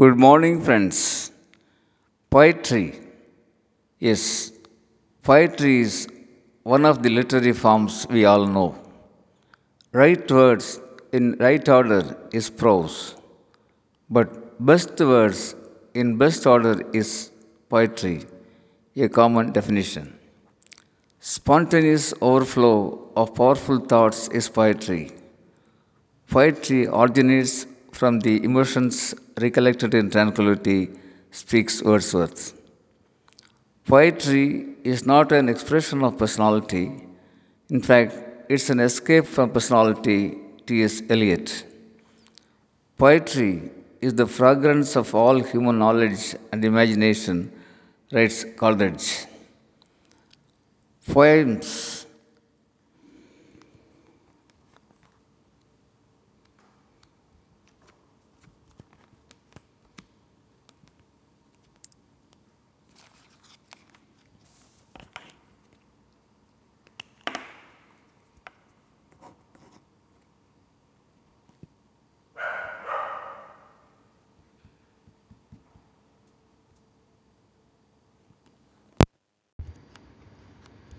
Good morning, friends. Poetry. Yes, poetry is one of the literary forms we all know. Right words in right order is prose, but best words in best order is poetry, a common definition. Spontaneous overflow of powerful thoughts is poetry. Poetry originates from the emotions recollected in tranquility, speaks Wordsworth. Poetry is not an expression of personality. In fact, it's an escape from personality, T.S. Eliot. Poetry is the fragrance of all human knowledge and imagination, writes Coleridge. Poems